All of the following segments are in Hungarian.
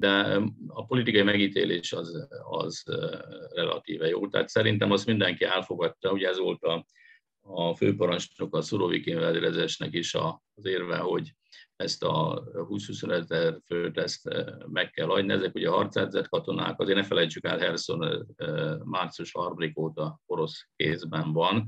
de a politikai megítélés az, az relatíve jó. Tehát szerintem azt mindenki elfogadta, ugye ez volt a, a főparancsnok, a Szurovikin vezérezésnek is az érve, hogy ezt a 20-25 ezer főt ezt meg kell adni. Ezek ugye harcedzett katonák, azért ne felejtsük el, Herson március 3 óta orosz kézben van,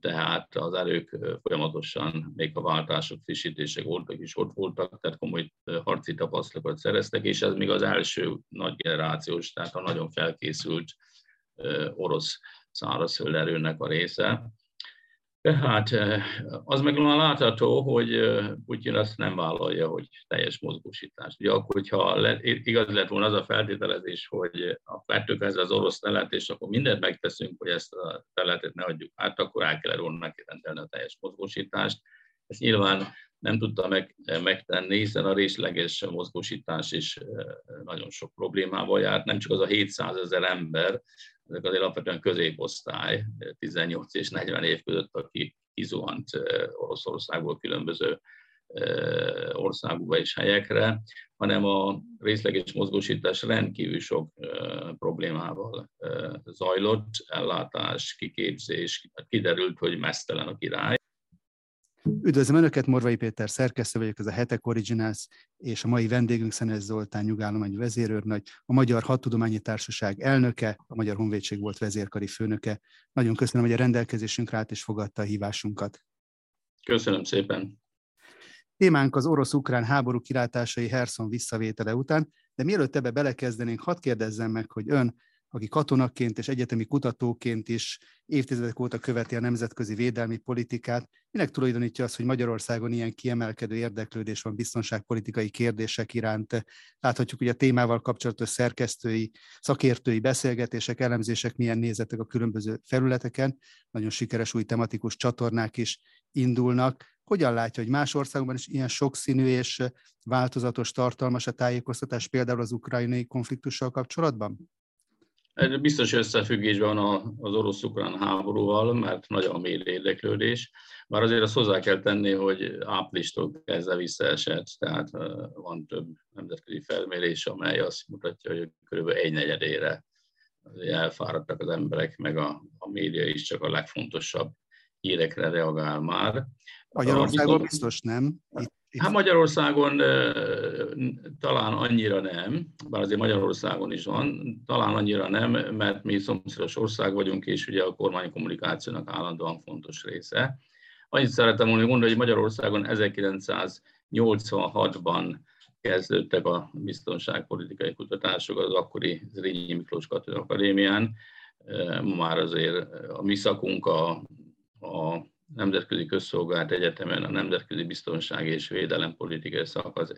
tehát az erők folyamatosan, még a váltások, frissítések voltak is ott voltak, tehát komoly harci tapasztalatokat szereztek, és ez még az első nagy generációs, tehát a nagyon felkészült orosz szárazföld erőnek a része. Tehát az meg már látható, hogy Putyin azt nem vállalja, hogy teljes mozgósítás. Ugye akkor, hogyha le, igaz lett volna az a feltételezés, hogy a vettük ezzel az orosz telet, és akkor mindent megteszünk, hogy ezt a teletet ne adjuk át, akkor el kell volna megrendelni a teljes mozgósítást. Ezt nyilván nem tudta meg, megtenni, hiszen a részleges mozgósítás is nagyon sok problémával járt. Nem csak az a 700 ezer ember, ezek azért alapvetően középosztály, 18 és 40 év között, aki kizuhant Oroszországból különböző országokba és helyekre, hanem a részleges mozgósítás rendkívül sok problémával zajlott, ellátás, kiképzés, kiderült, hogy mesztelen a király, Üdvözlöm Önöket, Morvai Péter szerkesztő vagyok, ez a Hetek Originals, és a mai vendégünk Szenes Zoltán nyugállomány vezérőrnagy, a Magyar Hadtudományi Társaság elnöke, a Magyar Honvédség volt vezérkari főnöke. Nagyon köszönöm, hogy a rendelkezésünkre állt és fogadta a hívásunkat. Köszönöm szépen. Témánk az orosz-ukrán háború kilátásai Herson visszavétele után, de mielőtt ebbe belekezdenénk, hadd kérdezzem meg, hogy ön aki katonaként és egyetemi kutatóként is évtizedek óta követi a nemzetközi védelmi politikát. Minek tulajdonítja azt, hogy Magyarországon ilyen kiemelkedő érdeklődés van biztonságpolitikai kérdések iránt? Láthatjuk, hogy a témával kapcsolatos szerkesztői, szakértői beszélgetések, elemzések milyen nézetek a különböző felületeken. Nagyon sikeres új tematikus csatornák is indulnak. Hogyan látja, hogy más országokban is ilyen sokszínű és változatos, tartalmas a tájékoztatás például az ukrajnai konfliktussal kapcsolatban? Biztos összefüggésben van az orosz-ukrán háborúval, mert nagyon mély érdeklődés. Már azért azt hozzá kell tenni, hogy áprilistól kezdve visszaesett, tehát van több nemzetközi felmérés, amely azt mutatja, hogy kb. egy negyedére elfáradtak az emberek, meg a, a média is csak a legfontosabb hírekre reagál már. Magyarországon biztos nem. Itt Hát Magyarországon talán annyira nem, bár azért Magyarországon is van, talán annyira nem, mert mi szomszédos ország vagyunk, és ugye a kormány kommunikációnak állandóan fontos része. Annyit szeretem volna mondani, hogy Magyarországon 1986-ban kezdődtek a biztonságpolitikai kutatások az akkori Zrínyi Miklós Katonai Akadémián. Már azért a mi szakunk a, a Nemzetközi Közszolgált Egyetemen a Nemzetközi Biztonság és Védelem politikai szak az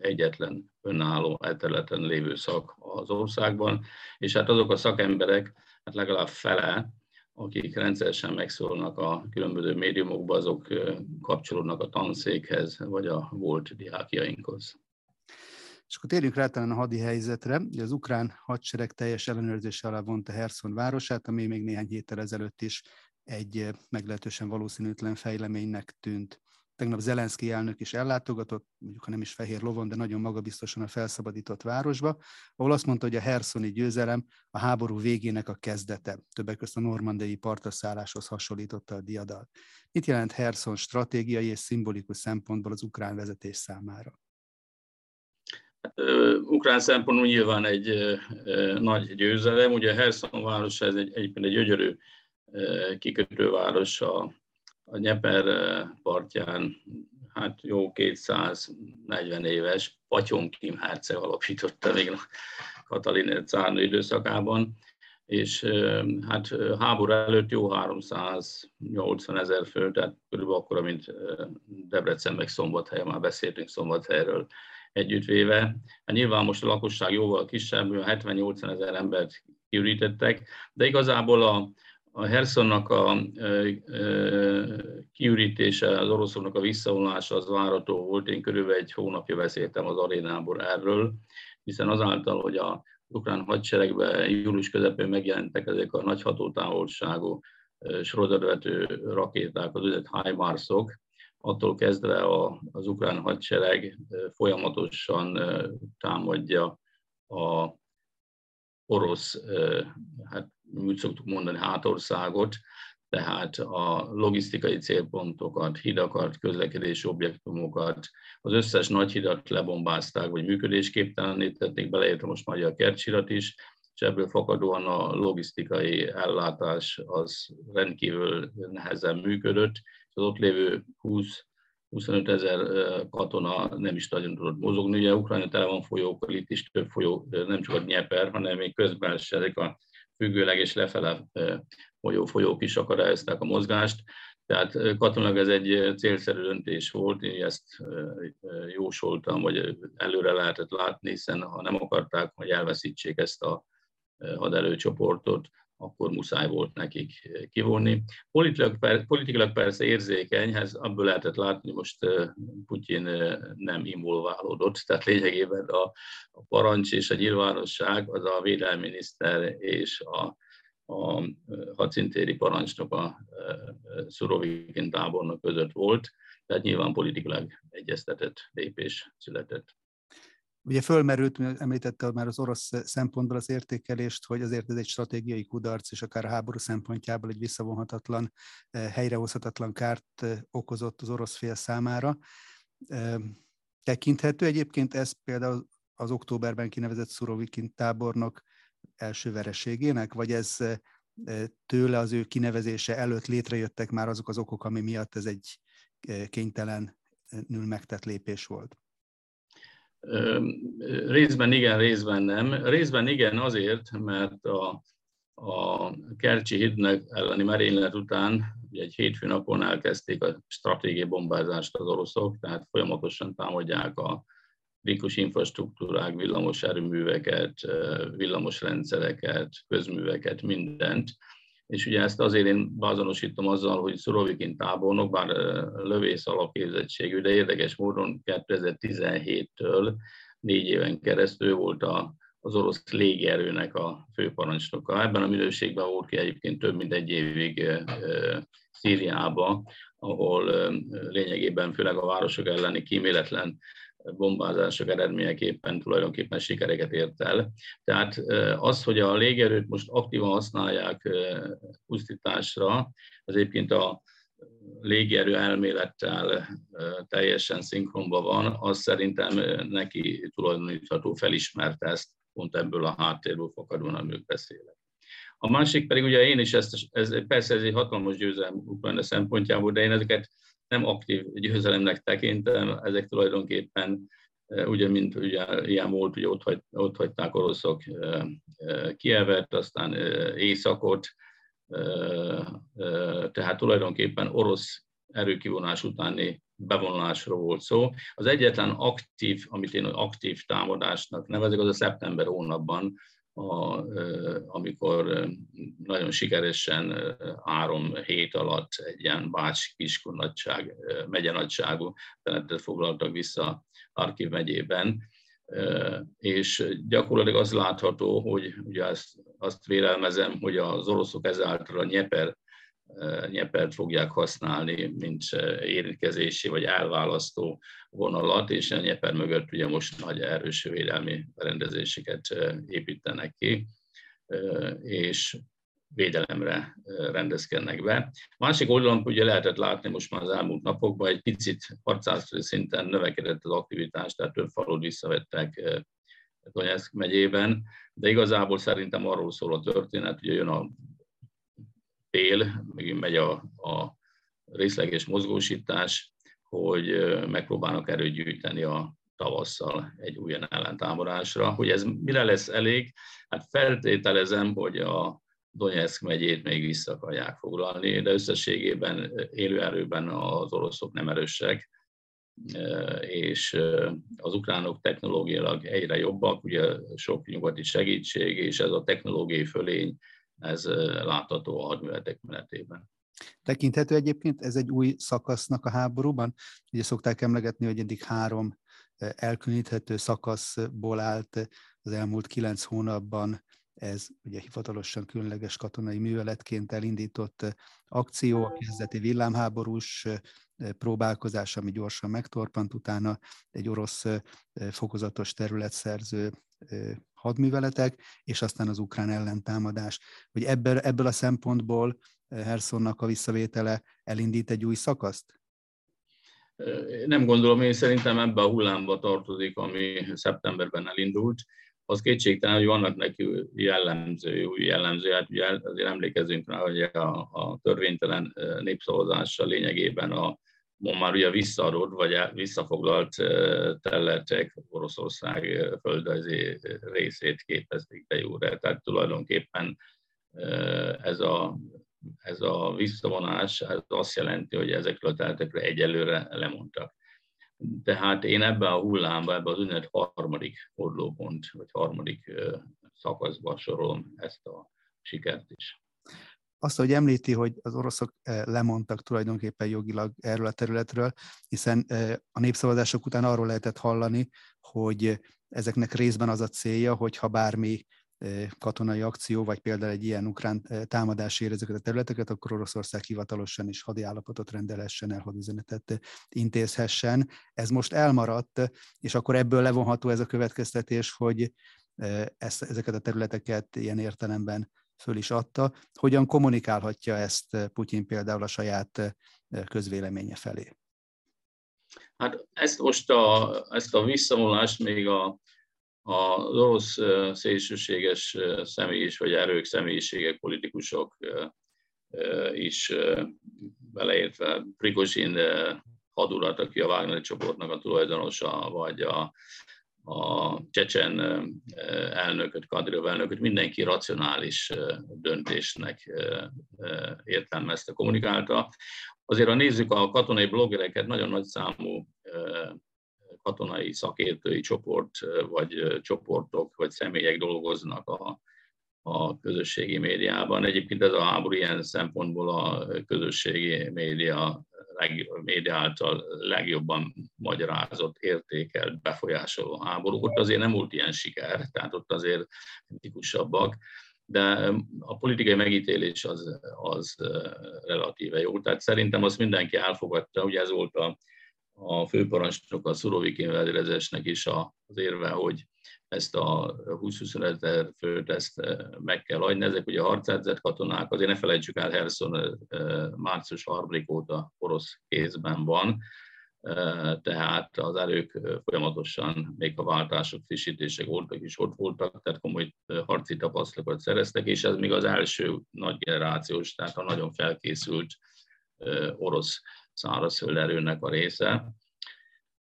egyetlen önálló területen lévő szak az országban, és hát azok a szakemberek, hát legalább fele, akik rendszeresen megszólnak a különböző médiumokba, azok kapcsolódnak a tanszékhez, vagy a volt diákjainkhoz. És akkor térjünk rá talán a hadi helyzetre. Ugye az ukrán hadsereg teljes ellenőrzése alá vonta Herson városát, ami még néhány héttel ezelőtt is egy eh, meglehetősen valószínűtlen fejleménynek tűnt. Tegnap Zelenszky elnök is ellátogatott, mondjuk ha nem is fehér lovon, de nagyon magabiztosan a felszabadított városba, ahol azt mondta, hogy a Herszoni győzelem a háború végének a kezdete. Többek között a normandai partaszálláshoz hasonlította a diadal. Mit jelent Herson stratégiai és szimbolikus szempontból az ukrán vezetés számára? Ukrán szempontból nyilván egy nagy győzelem. Ugye Herson város ez egy, egyébként egy gyönyörű kikötőváros a, a Nyeper partján, hát jó 240 éves, Patyomkim herceg alapította még a Katalin cárnő időszakában, és hát háború előtt jó 380 ezer fő, tehát körülbelül akkora, mint Debrecen meg Szombathely, már beszéltünk Szombathelyről együttvéve. Hát nyilván most a lakosság jóval kisebb, 70-80 ezer embert kiürítettek, de igazából a, a Hersonnak a kiürítése, az oroszoknak a visszavonulása az várható volt. Én körülbelül egy hónapja beszéltem az arénából erről, hiszen azáltal, hogy a ukrán hadseregben július közepén megjelentek ezek a nagy hatótávolságú sorozatvető rakéták, az úgynevezett HIMARS-ok, attól kezdve az ukrán hadsereg folyamatosan támadja a orosz, hát úgy szoktuk mondani, hátországot, tehát a logisztikai célpontokat, hidakat, közlekedési objektumokat, az összes nagy hidat lebombázták, vagy működésképtelenítették, beleértve most már a Kercsirat is, és ebből fakadóan a logisztikai ellátás az rendkívül nehezen működött, és az ott lévő 20 25 ezer katona nem is nagyon tudott mozogni. Ugye Ukrajna tele van folyókkal, itt is több folyó, nem csak a Nyeper, hanem még közben ezek a függőleg és lefele folyó, folyók is akadályozták a mozgást. Tehát katonag ez egy célszerű döntés volt, én ezt jósoltam, vagy előre lehetett látni, hiszen ha nem akarták, hogy elveszítsék ezt a haderőcsoportot, akkor muszáj volt nekik kivonni. Politikailag, politikailag persze érzékeny, ez abból lehetett látni, most Putyin nem involválódott, tehát lényegében a, a parancs és a nyilvánosság az a védelminiszter és a, a hadszintéri parancsnok a Szurovikin tábornok között volt, tehát nyilván politikailag egyeztetett lépés született. Ugye fölmerült, említette már az orosz szempontból az értékelést, hogy azért ez egy stratégiai kudarc, és akár a háború szempontjából egy visszavonhatatlan, eh, helyrehozhatatlan kárt eh, okozott az orosz fél számára. Tekinthető egyébként ez például az októberben kinevezett Szurovikin tábornok első vereségének, vagy ez eh, tőle az ő kinevezése előtt létrejöttek már azok az okok, ami miatt ez egy kénytelenül megtett lépés volt? Részben igen, részben nem. Részben igen azért, mert a, a Kercsi hídnek elleni merénylet után egy hétfő napon elkezdték a stratégiai bombázást az oroszok, tehát folyamatosan támadják a kritikus infrastruktúrák, villamos erőműveket, villamos rendszereket, közműveket, mindent és ugye ezt azért én beazonosítom azzal, hogy Szurovikin tábornok, bár lövész alapképzettségű, de érdekes módon 2017-től négy éven keresztül volt a, az orosz légierőnek a főparancsnoka. Ebben a minőségben volt ki egyébként több mint egy évig Szíriába, ahol lényegében főleg a városok elleni kíméletlen bombázások eredményeképpen tulajdonképpen sikereket ért el. Tehát az, hogy a légerőt most aktívan használják pusztításra, ez egyébként a légierő elmélettel teljesen szinkronban van, az szerintem neki tulajdonítható, felismerte ezt, pont ebből a háttérből fakadóan, amiről beszélek. A másik pedig ugye én is ezt, ez, persze ez egy hatalmas győzelem Ukrajna szempontjából, de én ezeket nem aktív győzelemnek tekintem, ezek tulajdonképpen e, ugye, mint ugye, ilyen volt, ugye ott, hagy, ott hagyták oroszok e, e, Kievet, aztán Északot, tehát tulajdonképpen orosz erőkivonás utáni bevonulásról volt szó. Az egyetlen aktív, amit én aktív támadásnak nevezek, az a szeptember hónapban, a, amikor nagyon sikeresen három hét alatt egy ilyen bács kiskunadság, megyenagyságú területet foglaltak vissza Arkiv megyében, és gyakorlatilag az látható, hogy ugye azt, azt vélelmezem, hogy az oroszok ezáltal a Nyeper nyepert fogják használni, mint érintkezési vagy elválasztó vonalat, és a nyeper mögött ugye most nagy erős védelmi berendezéseket építenek ki, és védelemre rendezkednek be. Másik oldalon ugye lehetett látni most már az elmúlt napokban, egy picit harcászati szinten növekedett az aktivitás, tehát több falut visszavettek Donetsk megyében, de igazából szerintem arról szól a történet, hogy jön a tél, megint megy a, a részleges mozgósítás, hogy megpróbálnak erőt gyűjteni a tavasszal egy új ellentámadásra. Hogy ez mire lesz elég? Hát feltételezem, hogy a Donetsk megyét még vissza akarják foglalni, de összességében élőerőben az oroszok nem erősek, és az ukránok technológiailag egyre jobbak, ugye sok nyugati segítség, és ez a technológiai fölény ez látható a hadműveletek menetében. Tekinthető egyébként ez egy új szakasznak a háborúban? Ugye szokták emlegetni, hogy eddig három elkülöníthető szakaszból állt az elmúlt kilenc hónapban ez ugye hivatalosan különleges katonai műveletként elindított akció, a kezdeti villámháborús próbálkozás, ami gyorsan megtorpant, utána egy orosz fokozatos területszerző hadműveletek, és aztán az ukrán ellentámadás. Hogy ebből, ebből a szempontból Hersonnak a visszavétele elindít egy új szakaszt? Nem gondolom, én szerintem ebbe a hullámba tartozik, ami szeptemberben elindult. Az kétségtelen, hogy vannak neki jellemző, új jellemző, hát ugye azért emlékezünk rá, hogy a, a törvénytelen népszavazással lényegében a ma már ugye visszaadott vagy visszafoglalt területek Oroszország földrajzi részét képezték be jóra. Tehát tulajdonképpen ez a, ez a visszavonás ez azt jelenti, hogy ezekről a területekről egyelőre lemondtak. Tehát én ebben a hullámban, ebben az ünnep harmadik fordulópont, vagy harmadik szakaszban sorolom ezt a sikert is azt, hogy említi, hogy az oroszok eh, lemondtak tulajdonképpen jogilag erről a területről, hiszen eh, a népszavazások után arról lehetett hallani, hogy ezeknek részben az a célja, hogy ha bármi eh, katonai akció, vagy például egy ilyen ukrán támadás ér ezeket a területeket, akkor Oroszország hivatalosan is hadi állapotot rendelhessen el, hadüzenetet intézhessen. Ez most elmaradt, és akkor ebből levonható ez a következtetés, hogy ezeket a területeket ilyen értelemben föl is adta. Hogyan kommunikálhatja ezt eh, Putyin például a saját eh, közvéleménye felé? Hát ezt most a, ezt a visszavonulást még a, a eh, szélsőséges személyis vagy erők, személyiségek, politikusok is beleértve Prigozsin hadulat, aki a Wagner csoportnak a tulajdonosa, vagy a a csecsen elnököt, Kadyrov elnököt mindenki racionális döntésnek értelmezte, kommunikálta. Azért, ha nézzük a katonai bloggereket, nagyon nagy számú katonai szakértői csoport, vagy csoportok, vagy személyek dolgoznak a, a közösségi médiában. Egyébként ez a háború ilyen szempontból a közösségi média média által legjobban magyarázott, értékelt, befolyásoló háború. Ott azért nem volt ilyen siker, tehát ott azért kritikusabbak, de a politikai megítélés az, az relatíve jó. Tehát szerintem azt mindenki elfogadta, ugye ez volt a, a főparancsnok, a Szurovikin vezérezésnek is az érve, hogy ezt a 20-25 ezer főt ezt meg kell adni. Ezek ugye harcedzett katonák, azért ne felejtsük el, Herson március 3 óta orosz kézben van, tehát az erők folyamatosan, még a váltások, frissítések voltak is ott voltak, tehát komoly harci tapasztalatokat szereztek, és ez még az első nagy generációs, tehát a nagyon felkészült orosz szárazföld erőnek a része.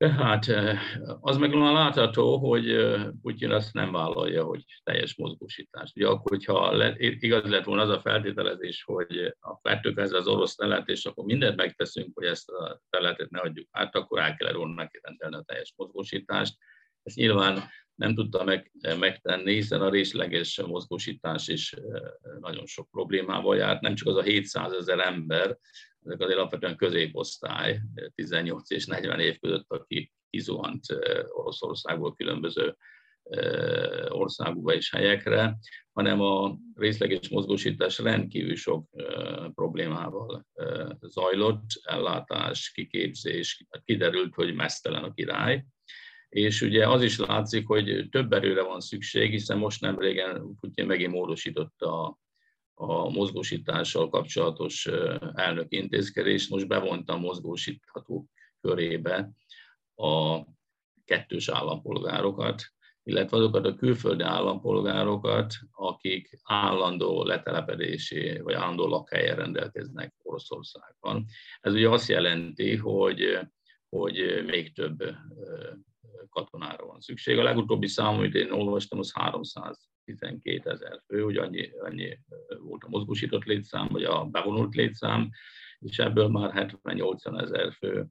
Tehát eh, az meg már látható, hogy eh, Putyin azt nem vállalja, hogy teljes mozgósítás. Ugye akkor, hogyha le, igaz lett volna az a feltételezés, hogy a vettük ez az orosz telet, és akkor mindent megteszünk, hogy ezt a területet ne adjuk át, akkor el kellett volna neki rendelni a teljes mozgósítást. Ezt nyilván nem tudta meg, eh, megtenni, hiszen a részleges mozgósítás is nagyon sok problémával járt. Nem csak az a 700 ezer ember, ezek azért alapvetően középosztály, 18 és 40 év között, aki kizuhant Oroszországból különböző országokba és helyekre, hanem a részleges mozgósítás rendkívül sok problémával zajlott, ellátás, kiképzés, kiderült, hogy mesztelen a király, és ugye az is látszik, hogy több erőre van szükség, hiszen most nem régen Putyin megint módosította a a mozgósítással kapcsolatos elnök intézkedést. Most bevonta a mozgósíthatók körébe a kettős állampolgárokat, illetve azokat a külföldi állampolgárokat, akik állandó letelepedési vagy állandó lakhelyen rendelkeznek Oroszországban. Ez ugye azt jelenti, hogy, hogy még több katonára van szükség. A legutóbbi szám, amit én olvastam, az 300 12 ezer fő, hogy annyi, annyi volt a mozgósított létszám, vagy a bevonult létszám, és ebből már 70-80 ezer fő,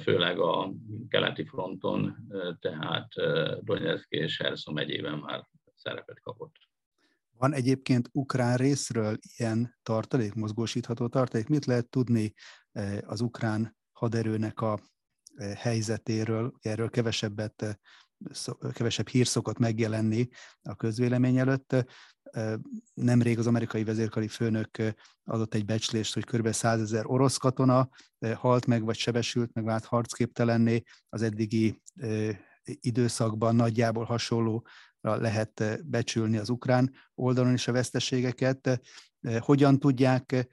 főleg a keleti fronton, tehát Donetsk és Herszom megyében már szerepet kapott. Van egyébként ukrán részről ilyen tartalék, mozgósítható tartalék? Mit lehet tudni az ukrán haderőnek a helyzetéről? Erről kevesebbet kevesebb hír szokott megjelenni a közvélemény előtt. Nemrég az amerikai vezérkari főnök adott egy becslést, hogy kb. 100 ezer orosz katona halt meg, vagy sebesült, meg vált harcképtelenné az eddigi időszakban nagyjából hasonló lehet becsülni az ukrán oldalon is a veszteségeket. Hogyan tudják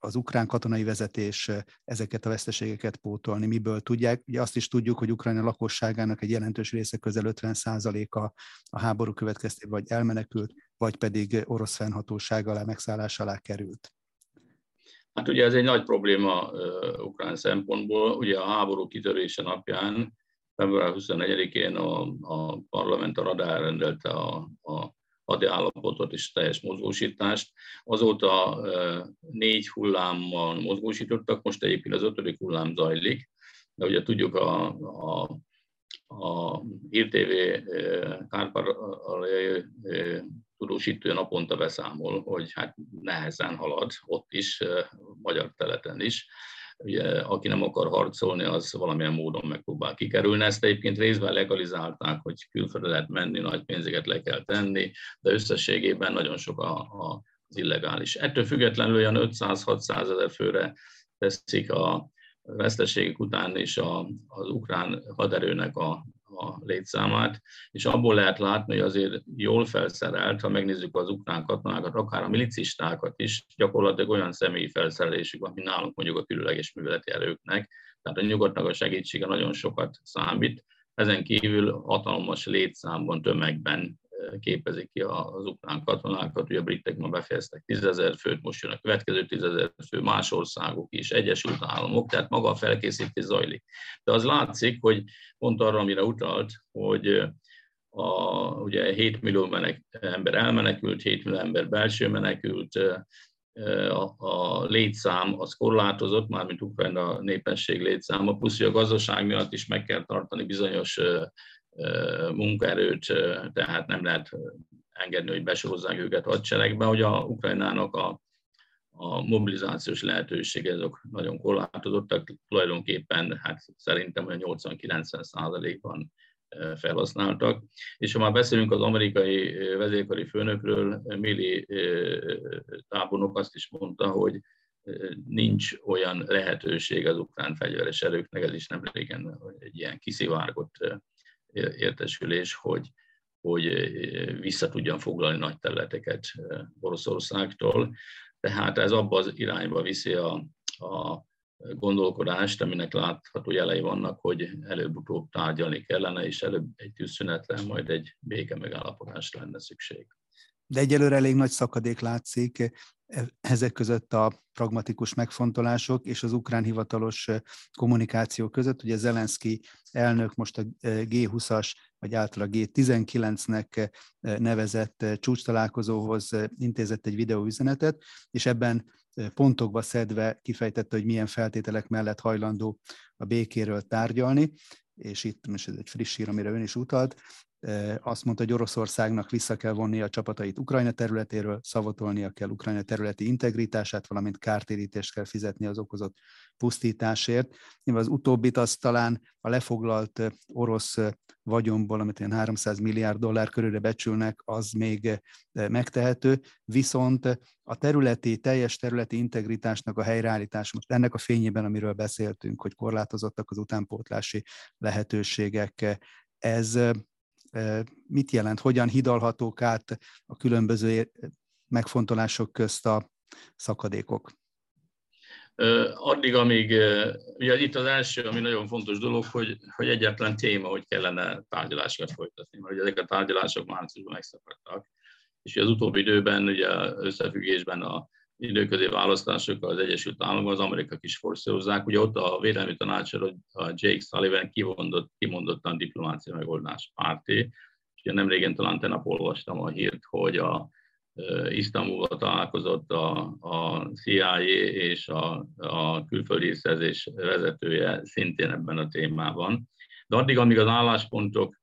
az ukrán katonai vezetés ezeket a veszteségeket pótolni, miből tudják. Ugye azt is tudjuk, hogy Ukrajna lakosságának egy jelentős része közel 50%-a a háború következtében vagy elmenekült, vagy pedig orosz fennhatóság alá, megszállás alá került. Hát ugye ez egy nagy probléma uh, ukrán szempontból. Ugye a háború kitörése napján, február 24-én a, a parlament a radár rendelte a, a hadi állapotot és teljes mozgósítást. Azóta négy hullámmal mozgósítottak, most egyébként az ötödik hullám zajlik, de ugye tudjuk a, a, a Hír TV Kárpár tudósítő naponta beszámol, hogy hát nehezen halad ott is, magyar teleten is ugye, aki nem akar harcolni, az valamilyen módon megpróbál kikerülni. Ezt egyébként részben legalizálták, hogy külföldre lehet menni, nagy pénzeket le kell tenni, de összességében nagyon sok a, a, az illegális. Ettől függetlenül olyan 500-600 ezer főre teszik a veszteségek után is a, az ukrán haderőnek a, a létszámát, és abból lehet látni, hogy azért jól felszerelt, ha megnézzük az ukrán katonákat, akár a milicistákat is, gyakorlatilag olyan személyi felszerelésük van, mint nálunk mondjuk a különleges műveleti erőknek, tehát a nyugatnak a segítsége nagyon sokat számít, ezen kívül hatalmas létszámban, tömegben képezik ki az ukrán katonákat. Ugye a britek ma befejeztek tízezer főt, most jön a következő tízezer fő, más országok is, Egyesült Államok, tehát maga a felkészítés zajlik. De az látszik, hogy pont arra, amire utalt, hogy a, ugye 7 millió menek, ember elmenekült, 7 millió ember belső menekült, a, a létszám az korlátozott, mármint Ukrajna népesség létszáma, plusz hogy a gazdaság miatt is meg kell tartani bizonyos munkaerőt, tehát nem lehet engedni, hogy besorozzák őket hadseregbe, hogy a Ukrajnának a, a mobilizációs lehetősége azok nagyon korlátozottak, tulajdonképpen hát szerintem olyan 80-90 százalékban felhasználtak. És ha már beszélünk az amerikai vezérkari főnökről, Mili tábornok azt is mondta, hogy nincs olyan lehetőség az ukrán fegyveres erőknek, ez is nem régen egy ilyen kiszivárgott értesülés, hogy, hogy vissza tudjan foglalni nagy területeket Oroszországtól. Tehát ez abba az irányba viszi a, a gondolkodást, aminek látható jelei vannak, hogy előbb-utóbb tárgyalni kellene, és előbb egy tűzszünetre, majd egy béke megállapodásra lenne szükség. De egyelőre elég nagy szakadék látszik ezek között a pragmatikus megfontolások és az ukrán hivatalos kommunikáció között. Ugye Zelenszky elnök most a G20-as, vagy általában G19-nek nevezett csúcs találkozóhoz intézett egy videóüzenetet, és ebben pontokba szedve kifejtette, hogy milyen feltételek mellett hajlandó a békéről tárgyalni, és itt most ez egy friss hír, amire ön is utalt, azt mondta, hogy Oroszországnak vissza kell vonni a csapatait Ukrajna területéről, szavatolnia kell Ukrajna területi integritását, valamint kártérítést kell fizetni az okozott pusztításért. Nyilván az utóbbit az talán a lefoglalt orosz vagyomból, amit ilyen 300 milliárd dollár körülre becsülnek, az még megtehető, viszont a területi, teljes területi integritásnak a helyreállítása, most ennek a fényében, amiről beszéltünk, hogy korlátozottak az utánpótlási lehetőségek, ez mit jelent, hogyan hidalhatók át a különböző megfontolások közt a szakadékok? Addig, amíg, ugye itt az első, ami nagyon fontos dolog, hogy, hogy egyetlen téma, hogy kellene tárgyalásokat folytatni, mert ugye ezek a tárgyalások márciusban megszakadtak, és az utóbbi időben, ugye összefüggésben a időközi választások az Egyesült Államokban, az amerikai is forszírozzák. Ugye ott a védelmi tanácsadó, Jake Sullivan kimondott, kimondottan diplomácia megoldás párti. És ugye nem régen talán tenap olvastam a hírt, hogy a Isztambulban találkozott a, a CIA és a, a külföldi szerzés vezetője szintén ebben a témában. De addig, amíg az álláspontok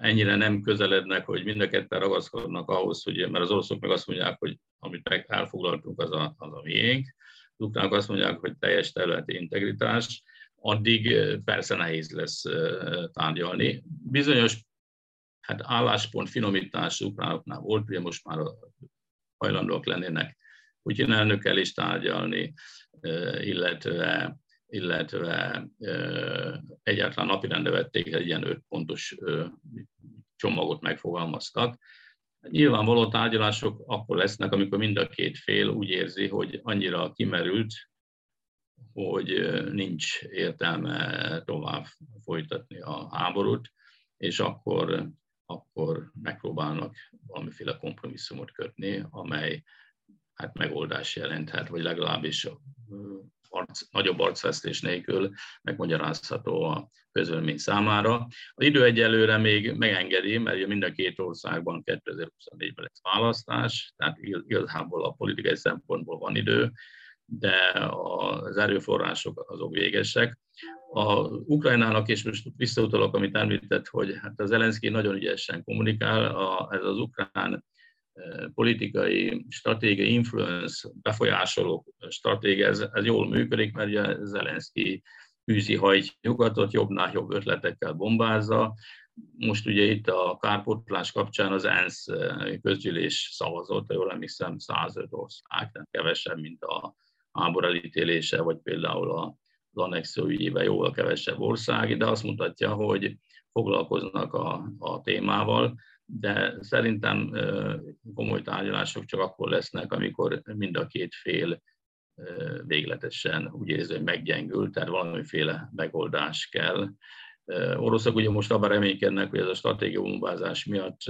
ennyire nem közelednek, hogy mind a ketten ragaszkodnak ahhoz, hogy, mert az oroszok meg azt mondják, hogy amit meg elfoglaltunk, az a, az a miénk, az azt mondják, hogy teljes területi integritás, addig persze nehéz lesz tárgyalni. Bizonyos hát álláspont finomítás ukránoknál volt, ugye most már hajlandóak lennének Putyin elnökkel is tárgyalni, illetve, illetve egyáltalán napirendre vették, egy ilyen öt pontos csomagot megfogalmaztak. Nyilvánvaló tárgyalások akkor lesznek, amikor mind a két fél úgy érzi, hogy annyira kimerült, hogy nincs értelme tovább folytatni a háborút, és akkor, akkor megpróbálnak valamiféle kompromisszumot kötni, amely hát megoldás jelenthet, vagy legalábbis arc, nagyobb arcvesztés nélkül megmagyarázható a közölmény számára. Az idő egyelőre még megengedi, mert mind a két országban 2024-ben lesz választás, tehát igazából a politikai szempontból van idő, de az erőforrások azok végesek. A Ukrajnának, és most visszautalok, amit említett, hogy hát az Zelenszky nagyon ügyesen kommunikál, a, ez az ukrán politikai stratégiai influence, befolyásoló stratégia, ez, ez jól működik, mert ugye Zelenszky űzi hajt nyugatot, jobbnál jobb ötletekkel bombázza. Most ugye itt a kárpotlás kapcsán az ENSZ közgyűlés szavazott, jól emlékszem, 105 ország, tehát kevesebb, mint a háború elítélése, vagy például a annexió ügyében jóval kevesebb ország, de azt mutatja, hogy foglalkoznak a, a témával, de szerintem komoly tárgyalások csak akkor lesznek, amikor mind a két fél végletesen úgy érzi, hogy meggyengült, tehát valamiféle megoldás kell. Oroszok ugye most abban reménykednek, hogy ez a stratégiai bombázás miatt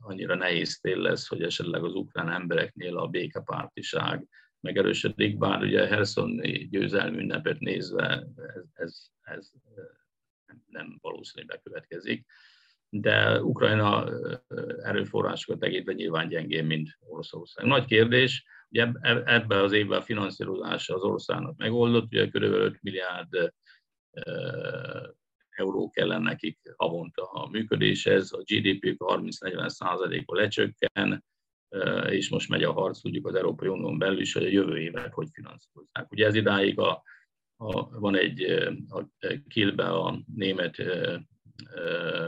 annyira nehéz tél lesz, hogy esetleg az ukrán embereknél a békepártiság megerősödik, bár ugye Herszoni győzelmi ünnepet nézve ez, ez, ez nem valószínű bekövetkezik de Ukrajna erőforrásokat tekintve nyilván gyengén, mint Oroszország. Nagy kérdés, ugye ebben az évben a finanszírozása az országnak megoldott, ugye kb. 5 milliárd euró kellene nekik havonta a működéshez, a GDP 30-40 százaléka lecsökken, és most megy a harc, tudjuk az Európai Unión belül is, hogy a jövő évet hogy finanszírozzák. Ugye ez idáig a, a, van egy a Kielbe a német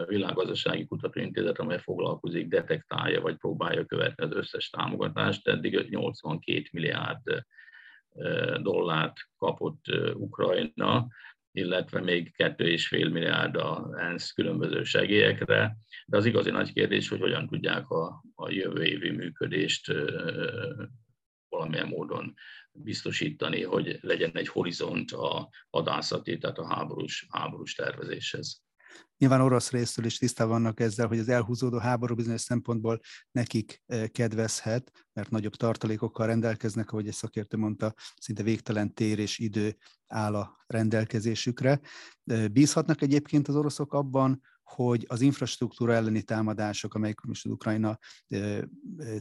világgazdasági kutatóintézet, amely foglalkozik, detektálja vagy próbálja követni az összes támogatást. Eddig 82 milliárd dollárt kapott Ukrajna, illetve még 2,5 milliárd a ENSZ különböző segélyekre, de az igazi nagy kérdés, hogy hogyan tudják a, a jövő évi működést valamilyen módon biztosítani, hogy legyen egy horizont a hadászati, tehát a háborús, háborús tervezéshez. Nyilván orosz részről is tisztában vannak ezzel, hogy az elhúzódó háború bizonyos szempontból nekik eh, kedvezhet, mert nagyobb tartalékokkal rendelkeznek, ahogy egy szakértő mondta, szinte végtelen tér és idő áll a rendelkezésükre. Bízhatnak egyébként az oroszok abban, hogy az infrastruktúra elleni támadások, amelyek most az Ukrajna eh,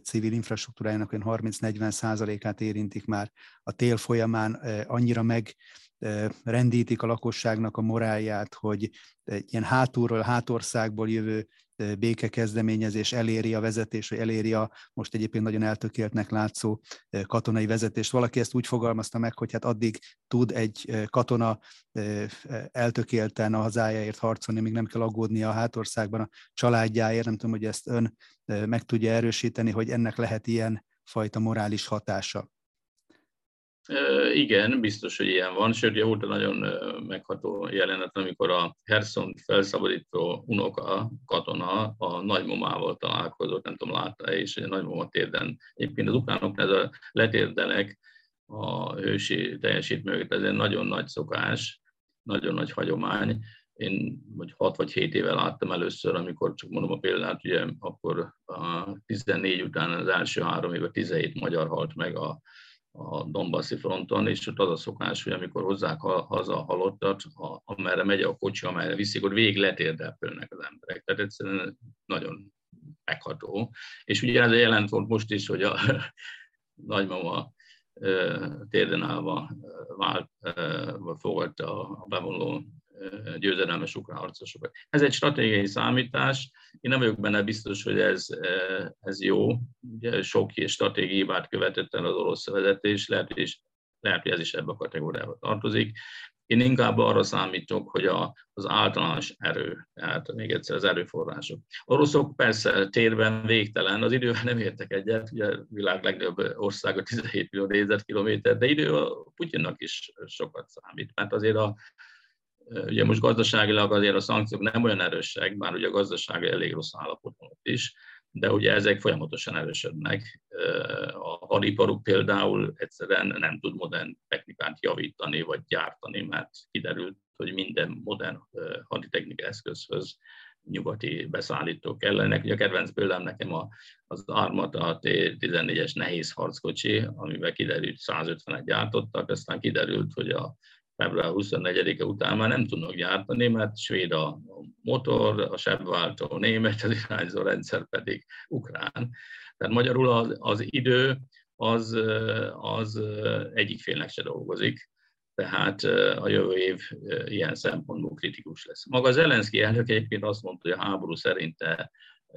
civil infrastruktúrájának olyan 30-40 százalékát érintik már a tél folyamán, annyira meg rendítik a lakosságnak a morálját, hogy ilyen hátulról, hátországból jövő békekezdeményezés eléri a vezetés, vagy eléri a most egyébként nagyon eltökéltnek látszó katonai vezetést. Valaki ezt úgy fogalmazta meg, hogy hát addig tud egy katona eltökélten a hazájáért harcolni, még nem kell aggódni a hátországban a családjáért. Nem tudom, hogy ezt ön meg tudja erősíteni, hogy ennek lehet ilyen fajta morális hatása. Igen, biztos, hogy ilyen van, sőt, volt egy nagyon megható jelenet, amikor a Herson felszabadító unoka katona a nagymamával találkozott, nem tudom, látta és a nagymama térden. Egyébként az ukránok ez a letérdenek a hősi teljesítményeket, ez egy nagyon nagy szokás, nagyon nagy hagyomány. Én vagy 6 vagy 7 éve láttam először, amikor csak mondom a példát, ugye akkor a 14 után az első három évben 17 magyar halt meg a a Donbassi fronton, és ott az a szokás, hogy amikor hozzák haza a halottat, a, amerre megy a kocsi, amerre viszik, ott végig letérdepülnek az emberek. Tehát egyszerűen nagyon megható. És ugye ez jelent volt most is, hogy a nagymama térden állva vált, fogadta a bevonuló győzedelmes ukrán harcosokat. Ez egy stratégiai számítás, én nem vagyok benne biztos, hogy ez, ez jó. Ugye sok stratégiai hibát követett el az orosz vezetés, lehet, és lehet, hogy ez is ebbe a kategóriába tartozik. Én inkább arra számítok, hogy a, az általános erő, tehát még egyszer az erőforrások. Oroszok persze térben végtelen, az idővel nem értek egyet, ugye a világ legnagyobb országa 17 millió négyzetkilométer, de idő a Putyinnak is sokat számít, mert azért a, ugye most gazdaságilag azért a szankciók nem olyan erősek, bár ugye a gazdaság elég rossz állapotban ott is, de ugye ezek folyamatosan erősödnek. A hadiparuk például egyszerűen nem tud modern technikát javítani vagy gyártani, mert kiderült, hogy minden modern haditechnika eszközhöz nyugati beszállítók kellenek. Ugye a kedvenc példám nekem az Armata T-14-es nehéz harckocsi, amiben kiderült 150-et gyártottak, aztán kiderült, hogy a február 24-e után már nem tudnak gyártani, mert svéd a motor, a sebváltó német, az irányzó rendszer pedig ukrán. Tehát magyarul az, az idő az, az egyik félnek se dolgozik, tehát a jövő év ilyen szempontból kritikus lesz. Maga Zelenszky elnök egyébként azt mondta, hogy a háború szerinte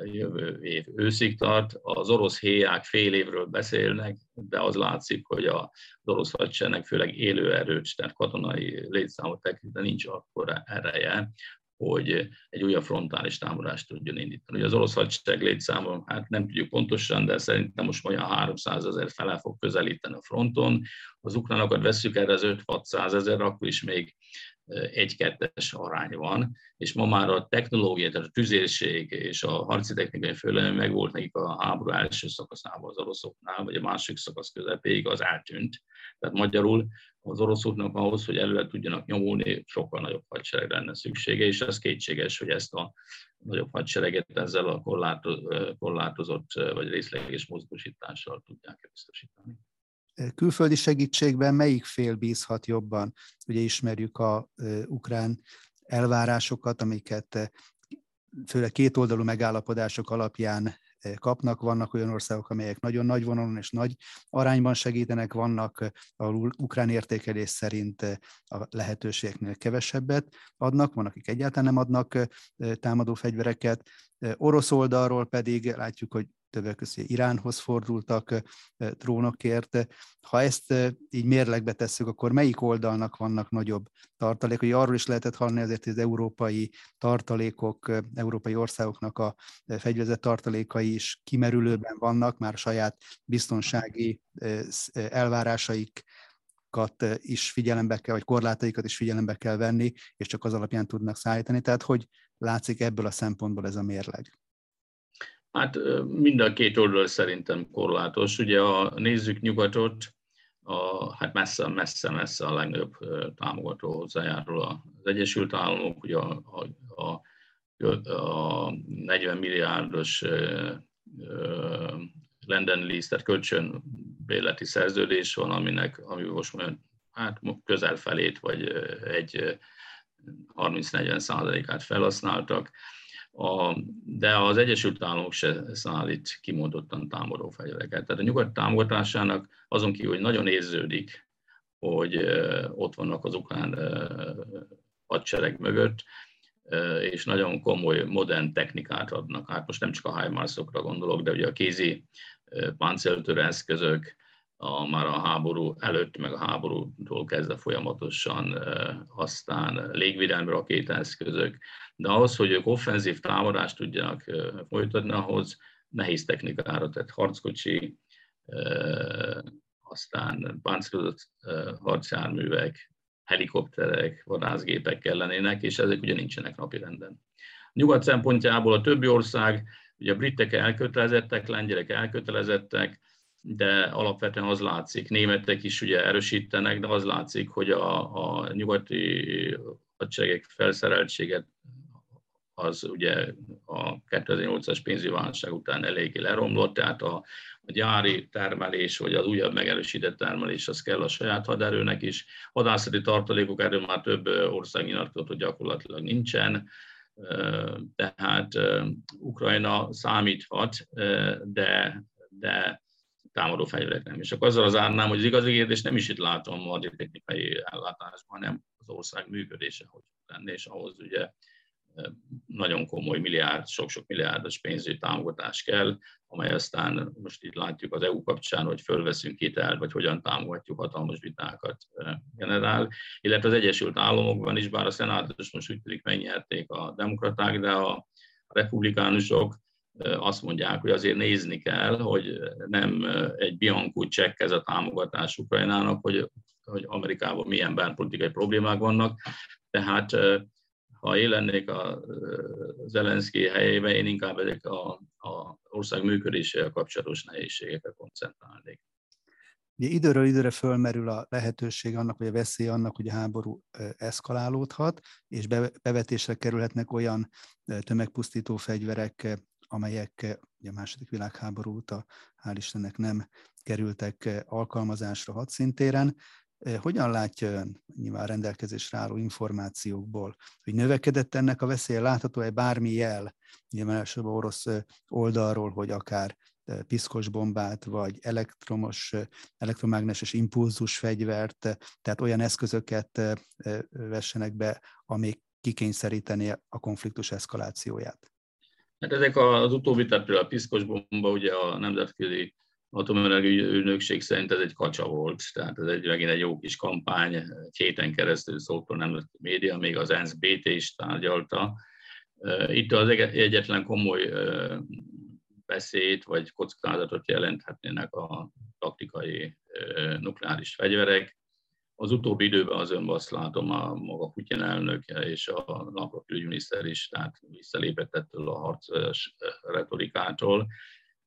jövő év őszig tart. Az orosz héják fél évről beszélnek, de az látszik, hogy az orosz hadseregnek főleg élő erőt, tehát katonai létszámot tekintve nincs akkor ereje, hogy egy újabb frontális támadást tudjon indítani. Ugye az orosz hadsereg létszáma, hát nem tudjuk pontosan, de szerintem most olyan 300 ezer fele fog közelíteni a fronton. Az ukránokat veszük erre az 5-600 ezer, akkor is még egy-kettes arány van, és ma már a technológia, tehát a tüzérség és a harci technikai főleg meg volt nekik a háború első szakaszában az oroszoknál, vagy a másik szakasz közepéig, az eltűnt. Tehát magyarul az oroszoknak ahhoz, hogy előre tudjanak nyomulni, sokkal nagyobb hadsereg lenne szüksége, és ez kétséges, hogy ezt a nagyobb hadsereget ezzel a korlátozott vagy részleges mozgósítással tudják biztosítani külföldi segítségben melyik fél bízhat jobban? Ugye ismerjük a ukrán elvárásokat, amiket főleg kétoldalú megállapodások alapján kapnak, vannak olyan országok, amelyek nagyon nagy vonalon és nagy arányban segítenek, vannak, ahol ukrán értékelés szerint a lehetőségeknél kevesebbet adnak, van, akik egyáltalán nem adnak támadó fegyvereket, orosz oldalról pedig látjuk, hogy többek között Iránhoz fordultak drónokért. Ha ezt így mérlegbe tesszük, akkor melyik oldalnak vannak nagyobb tartalékok? Arról is lehetett hallani azért, hogy az európai tartalékok, európai országoknak a fegyverzett tartalékai is kimerülőben vannak, már saját biztonsági elvárásaik is figyelembe kell, vagy korlátaikat is figyelembe kell venni, és csak az alapján tudnak szállítani. Tehát hogy látszik ebből a szempontból ez a mérleg? Hát mind a két oldal szerintem korlátos. Ugye a nézzük nyugatot, a, hát messze, messze, messze a legnagyobb támogató hozzájárul az Egyesült Államok, ugye a, a, a, a 40 milliárdos Lenden Lease, tehát kölcsönbéleti szerződés van, aminek, ami most már hát közel felét, vagy egy 30-40 százalékát felhasználtak a, de az Egyesült Államok se szállít kimondottan támadó fegyvereket. Tehát a nyugat támogatásának azon kívül, hogy nagyon érződik, hogy ott vannak az ukrán hadsereg mögött, és nagyon komoly, modern technikát adnak. Hát most nem csak a HIMARS-okra gondolok, de ugye a kézi páncéltörő eszközök, a, már a háború előtt, meg a háborútól kezdve folyamatosan, aztán légvédelmi rakétaeszközök, de ahhoz, hogy ők offenzív támadást tudjanak folytatni, ahhoz nehéz technikára, tehát harckocsi, aztán páncélozott harcjárművek, helikopterek, vadászgépek kellenének, és ezek ugye nincsenek napirenden. Nyugat szempontjából a többi ország, ugye a britek elkötelezettek, lengyelek elkötelezettek, de alapvetően az látszik, németek is ugye erősítenek, de az látszik, hogy a, a nyugati hadseregek felszereltséget az ugye a 2008-as pénzügyi válság után eléggé leromlott, tehát a, a gyári termelés, vagy az újabb megerősített termelés, az kell a saját haderőnek is. Hadászati tartalékok, erről már több ország nyilatkozott, hogy gyakorlatilag nincsen, tehát Ukrajna számíthat, de, de támadó fegyverek nem. És akkor azzal az árnám, hogy az igazi kérdés nem is itt látom a technikai ellátásban, hanem az ország működése, hogy lenne, és ahhoz ugye nagyon komoly milliárd, sok-sok milliárdos pénzügyi támogatás kell, amely aztán most itt látjuk az EU kapcsán, hogy fölveszünk hitelt, vagy hogyan támogatjuk, hatalmas vitákat generál. Illetve az Egyesült Államokban is, bár a szenátus most úgy tűnik megnyerték a demokraták, de a republikánusok azt mondják, hogy azért nézni kell, hogy nem egy biankú csekk ez a támogatás Ukrajnának, hogy, hogy Amerikában milyen belpolitikai problémák vannak. Tehát ha én lennék a Zelenszky helyében, én inkább ezek a, a ország működésével kapcsolatos nehézségekre koncentrálnék. Ugye időről időre fölmerül a lehetőség annak, vagy a veszély annak, hogy a háború eszkalálódhat, és bevetésre kerülhetnek olyan tömegpusztító fegyverek, amelyek a második világháború óta hál' Istennek nem kerültek alkalmazásra hadszintéren. Hogyan látja ön nyilván rendelkezésre álló információkból, hogy növekedett ennek a veszélye, látható-e bármi jel, nyilván elsőbb orosz oldalról, hogy akár piszkos bombát, vagy elektromos, elektromágneses impulzus fegyvert, tehát olyan eszközöket vessenek be, amik kikényszeríteni a konfliktus eszkalációját. Hát ezek az utóbbi, tehát például a piszkos bomba, ugye a nemzetközi atomenergia ügynökség szerint ez egy kacsa volt, tehát ez egy, megint egy jó kis kampány, egy héten keresztül szólt a nemzetközi média, még az ENSZ BT is tárgyalta. Itt az egyetlen komoly veszélyt vagy kockázatot jelenthetnének a taktikai nukleáris fegyverek. Az utóbbi időben azonban azt látom, a maga Putyin elnök és a Lavrov külügyminiszter is, tehát visszalépett ettől a harcos retorikától.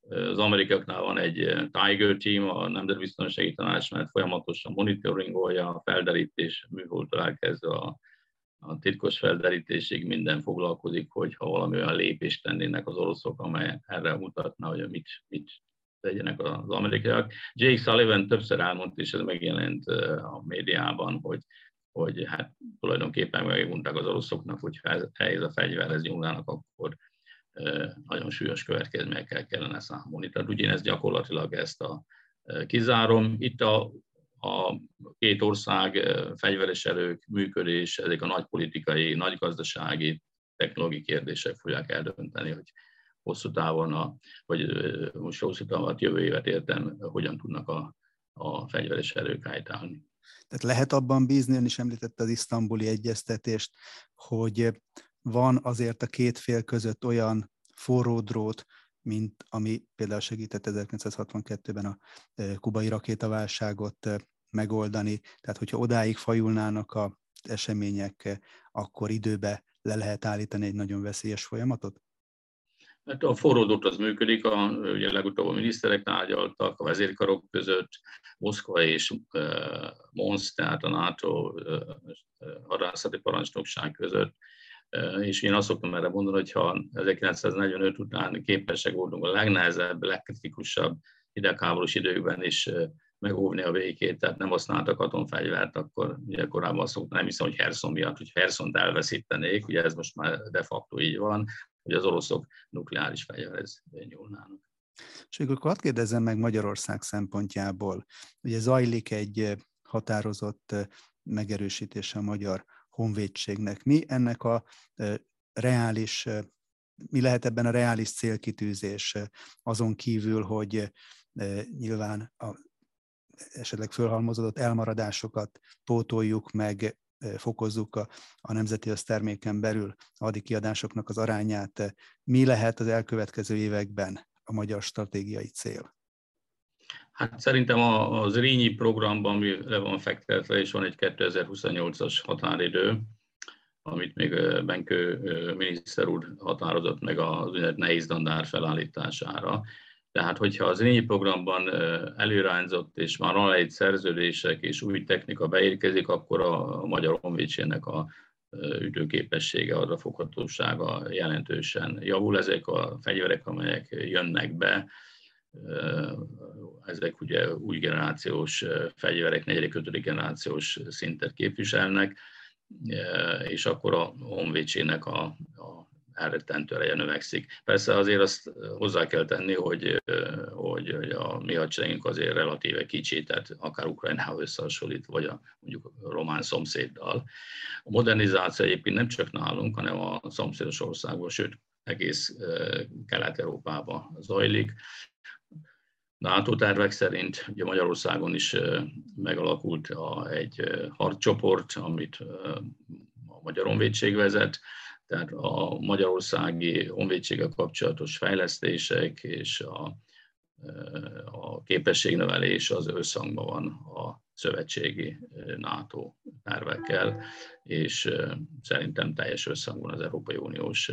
Az amerikaknál van egy Tiger Team, a Nemzetbiztonsági Tanács, mert folyamatosan monitoringolja a felderítés műholdtól elkezdve a, a titkos felderítésig minden foglalkozik, hogy ha valami olyan lépést tennének az oroszok, amely erre mutatna, hogy mit, mit tegyenek az amerikaiak. Jake Sullivan többször elmondta, és ez megjelent a médiában, hogy, hogy hát tulajdonképpen megmondták az oroszoknak, hogy ez, ez a fegyverhez nyúlnának, akkor nagyon súlyos következményekkel kellene számolni. Tehát ugye én ezt gyakorlatilag ezt a kizárom. Itt a, a két ország fegyveres erők működés, ezek a nagy politikai, nagy gazdasági, technológiai kérdések fogják eldönteni, hogy hosszú távon, a, vagy most hosszú távon, jövő évet értem, hogyan tudnak a, a fegyveres erők állítani. Tehát lehet abban bízni, ön is említette az isztambuli egyeztetést, hogy van azért a két fél között olyan forró drót, mint ami például segített 1962-ben a kubai rakétaválságot megoldani. Tehát, hogyha odáig fajulnának az események, akkor időbe le lehet állítani egy nagyon veszélyes folyamatot? Hát a forródott az működik, a, ugye legutóbb a miniszterek tárgyaltak a vezérkarok között, Moszkva és uh, Mons, tehát a NATO uh, hadászati parancsnokság között, és én azt szoktam erre mondani, hogy ha 1945 után képesek voltunk a legnehezebb, legkritikusabb hidegháborús időkben is megóvni a békét, tehát nem használtak atomfegyvert, akkor ugye korábban szoktam, nem hiszem, hogy Herson miatt, hogy Herson elveszítenék, ugye ez most már de facto így van, hogy az oroszok nukleáris fegyverhez nyúlnának. És akkor hadd kérdezzem meg Magyarország szempontjából. Ugye zajlik egy határozott megerősítése a magyar honvédségnek. Mi ennek a reális, mi lehet ebben a reális célkitűzés azon kívül, hogy nyilván a esetleg fölhalmozódott elmaradásokat pótoljuk meg fokozzuk a, a nemzeti összterméken belül a kiadásoknak az arányát. Mi lehet az elkövetkező években a magyar stratégiai cél? Hát szerintem az Rényi programban le van fektetve, és van egy 2028-as határidő, amit még Benkő miniszter úr határozott meg az nehéz dandár felállítására. Tehát, hogyha az ényi programban előrányzott és már aláírt szerződések és új technika beérkezik, akkor a magyar honvédségnek a ütőképessége, az a foghatósága jelentősen javul. Ezek a fegyverek, amelyek jönnek be, ezek ugye új generációs fegyverek, negyedik, ötödik generációs szintet képviselnek, és akkor a honvédségnek a, a elrettentő ereje növekszik. Persze azért azt hozzá kell tenni, hogy, hogy, hogy a mi hadseregünk azért relatíve kicsi, tehát akár Ukrajnával összehasonlít, vagy a, mondjuk a román szomszéddal. A modernizáció egyébként nem csak nálunk, hanem a szomszédos országban, sőt egész Kelet-Európában zajlik. NATO tervek szerint ugye Magyarországon is megalakult egy harccsoport, amit a Magyar Honvédség vezet, tehát a magyarországi honvédséggel kapcsolatos fejlesztések és a, a képességnövelés az összhangban van a szövetségi NATO tervekkel, és szerintem teljes összhangban az Európai Uniós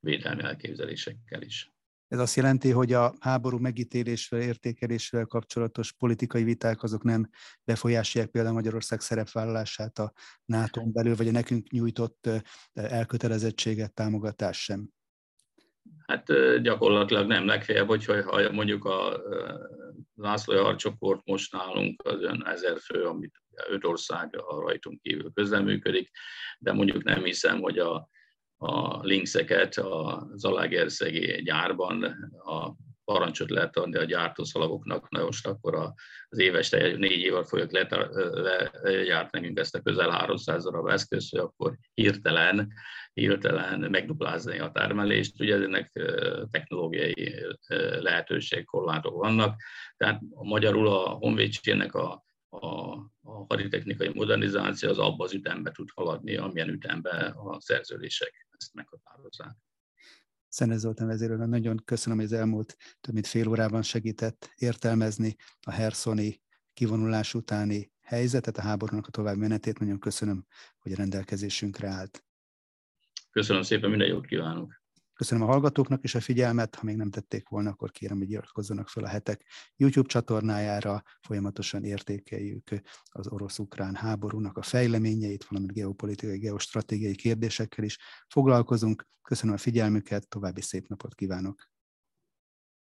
védelmi elképzelésekkel is. Ez azt jelenti, hogy a háború megítélésvel, értékelésvel kapcsolatos politikai viták azok nem befolyásolják például Magyarország szerepvállalását a nato belül, vagy a nekünk nyújtott elkötelezettséget, támogatás sem. Hát gyakorlatilag nem, legfeljebb, hogyha mondjuk a László harcsoport most nálunk az ön ezer fő, amit öt ország a rajtunk kívül közleműködik, de mondjuk nem hiszem, hogy a a linkszeket a Zalaegerszegi gyárban a parancsot lehet adni a gyártószalagoknak, na most akkor az éves négy év alatt fogjuk legyárt nekünk ezt a közel 300 darab eszközt, hogy akkor hirtelen, hirtelen megduplázni a termelést. Ugye ennek technológiai lehetőség, korlátok vannak. Tehát magyarul a honvédségnek a a, a haditechnikai modernizáció az abba az ütembe tud haladni, amilyen ütembe a szerződések ezt meghatározzák. Szenez Zoltán vezérőnek nagyon köszönöm, hogy az elmúlt több mint fél órában segített értelmezni a Herszoni kivonulás utáni helyzetet, a háborúnak a további menetét. Nagyon köszönöm, hogy a rendelkezésünkre állt. Köszönöm szépen, minden jót kívánok! Köszönöm a hallgatóknak is a figyelmet, ha még nem tették volna, akkor kérem, hogy iratkozzanak fel a hetek YouTube csatornájára, folyamatosan értékeljük az orosz-ukrán háborúnak a fejleményeit, valamint geopolitikai, geostratégiai kérdésekkel is foglalkozunk. Köszönöm a figyelmüket, további szép napot kívánok!